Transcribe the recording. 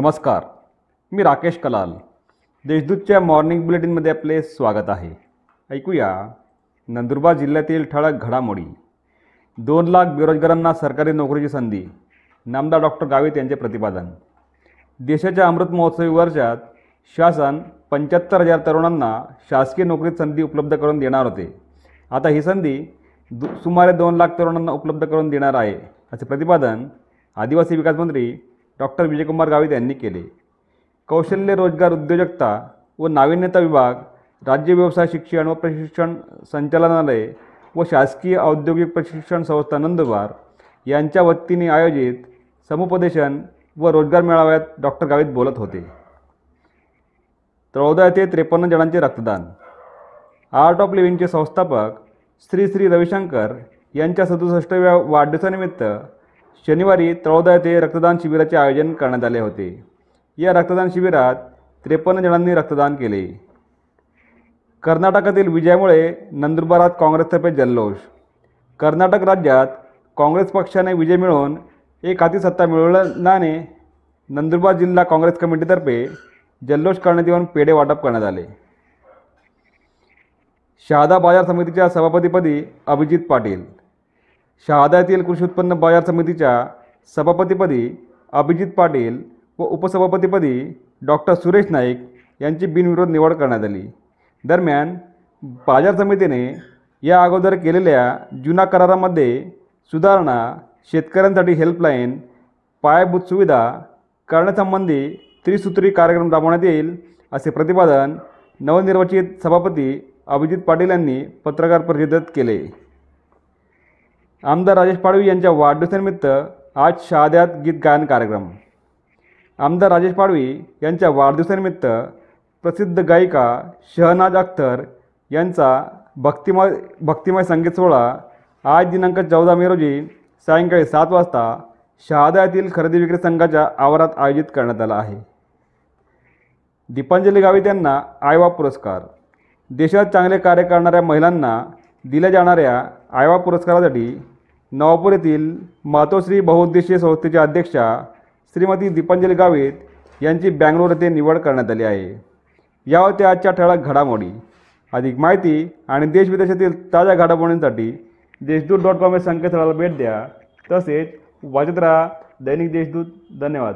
नमस्कार मी राकेश कलाल. देशदूतच्या मॉर्निंग बुलेटिनमध्ये आपले स्वागत आहे. ऐकूया नंदुरबार जिल्ह्यातील ठळक घडामोडी. दोन लाख बेरोजगारांना सरकारी नोकरीची संधी नामदार डॉक्टर गावित यांचे प्रतिपादन. देशाच्या अमृत महोत्सवी वर्षात शासन पंच्याहत्तर हजार तरुणांना शासकीय नोकरीत संधी उपलब्ध करून देणार होते. आता ही संधी दु सुमारे दोन लाख तरुणांना उपलब्ध करून देणार आहे असे प्रतिपादन आदिवासी विकास मंत्री डॉक्टर विजयकुमार गावित यांनी केले. कौशल्य रोजगार उद्योजकता व नाविन्यता विभाग राज्य व्यवसाय शिक्षण व प्रशिक्षण संचालनालय व शासकीय औद्योगिक प्रशिक्षण संस्था नंदुरबार यांच्या वतीने आयोजित समुपदेशन व रोजगार मेळाव्यात डॉक्टर गावित बोलत होते. तळोदा येथे त्रेपन्न जणांचे रक्तदान. आर्ट ऑफ लिव्हिंगचे संस्थापक श्री श्री रविशंकर यांच्या सदुसष्टव्या वाढदिवसानिमित्त शनिवारी तळोदा येथे रक्तदान शिबिराचे आयोजन करण्यात आले होते. या रक्तदान शिबिरात त्रेपन्न जणांनी रक्तदान केले. कर्नाटकातील विजयामुळे नंदुरबारात काँग्रेसतर्फे जल्लोष. कर्नाटक राज्यात काँग्रेस पक्षाने विजय मिळवून एक हाती सत्ता मिळवल्याने नंदुरबार जिल्हा काँग्रेस कमिटीतर्फे जल्लोष करण्यात येऊन पेढे वाटप करण्यात आले. शहादा बाजार समितीच्या सभापतीपदी अभिजित पाटील शहादा येथील कृषी उत्पन्न बाजार समितीच्या सभापतीपदी अभिजित पाटील व उपसभापतीपदी डॉक्टर सुरेश नाईक यांची बिनविरोध निवड करण्यात आली. दरम्यान बाजार समितीने या अगोदर केलेल्या जुना करारामध्ये सुधारणा शेतकऱ्यांसाठी हेल्पलाईन पायाभूत सुविधा करण्यासंबंधी त्रिसूत्री कार्यक्रम राबवण्यात येईल असे प्रतिपादन नवनिर्वाचित सभापती अभिजित पाटील यांनी पत्रकार परिषदेत केले. आमदार राजेश पाडवी यांच्या वाढदिवसानिमित्त आज शहाद्यात गीत गायन कार्यक्रम. आमदार राजेश पाडवी यांच्या वाढदिवसानिमित्त प्रसिद्ध गायिका शहनाज अख्तर यांचा भक्तिमय भक्तिमय संगीत सोहळा आज दिनांक चौदा मे रोजी सायंकाळी सात वाजता शहादा येथील खरेदी विक्री संघाच्या आवारात आयोजित करण्यात आला आहे. दीपांजली गावित यांना आयवा पुरस्कार. देशात चांगले कार्य करणाऱ्या महिलांना दिल्या जाणाऱ्या आयवा पुरस्कारासाठी नवापूर येथील मातोश्री बहुउद्देशीय संस्थेच्या अध्यक्षा श्रीमती दीपांजली गावित यांची बँगलोर येथे निवड करण्यात आली आहे. या होत्या आजच्या ठळक घडामोडी अधिक माहिती आणि देशविदेशातील ताज्या घडामोडींसाठी देशदूत डॉट कॉम या संकेतस्थळाला भेट द्या. तसेच वाचत राहा दैनिक देशदूत. धन्यवाद.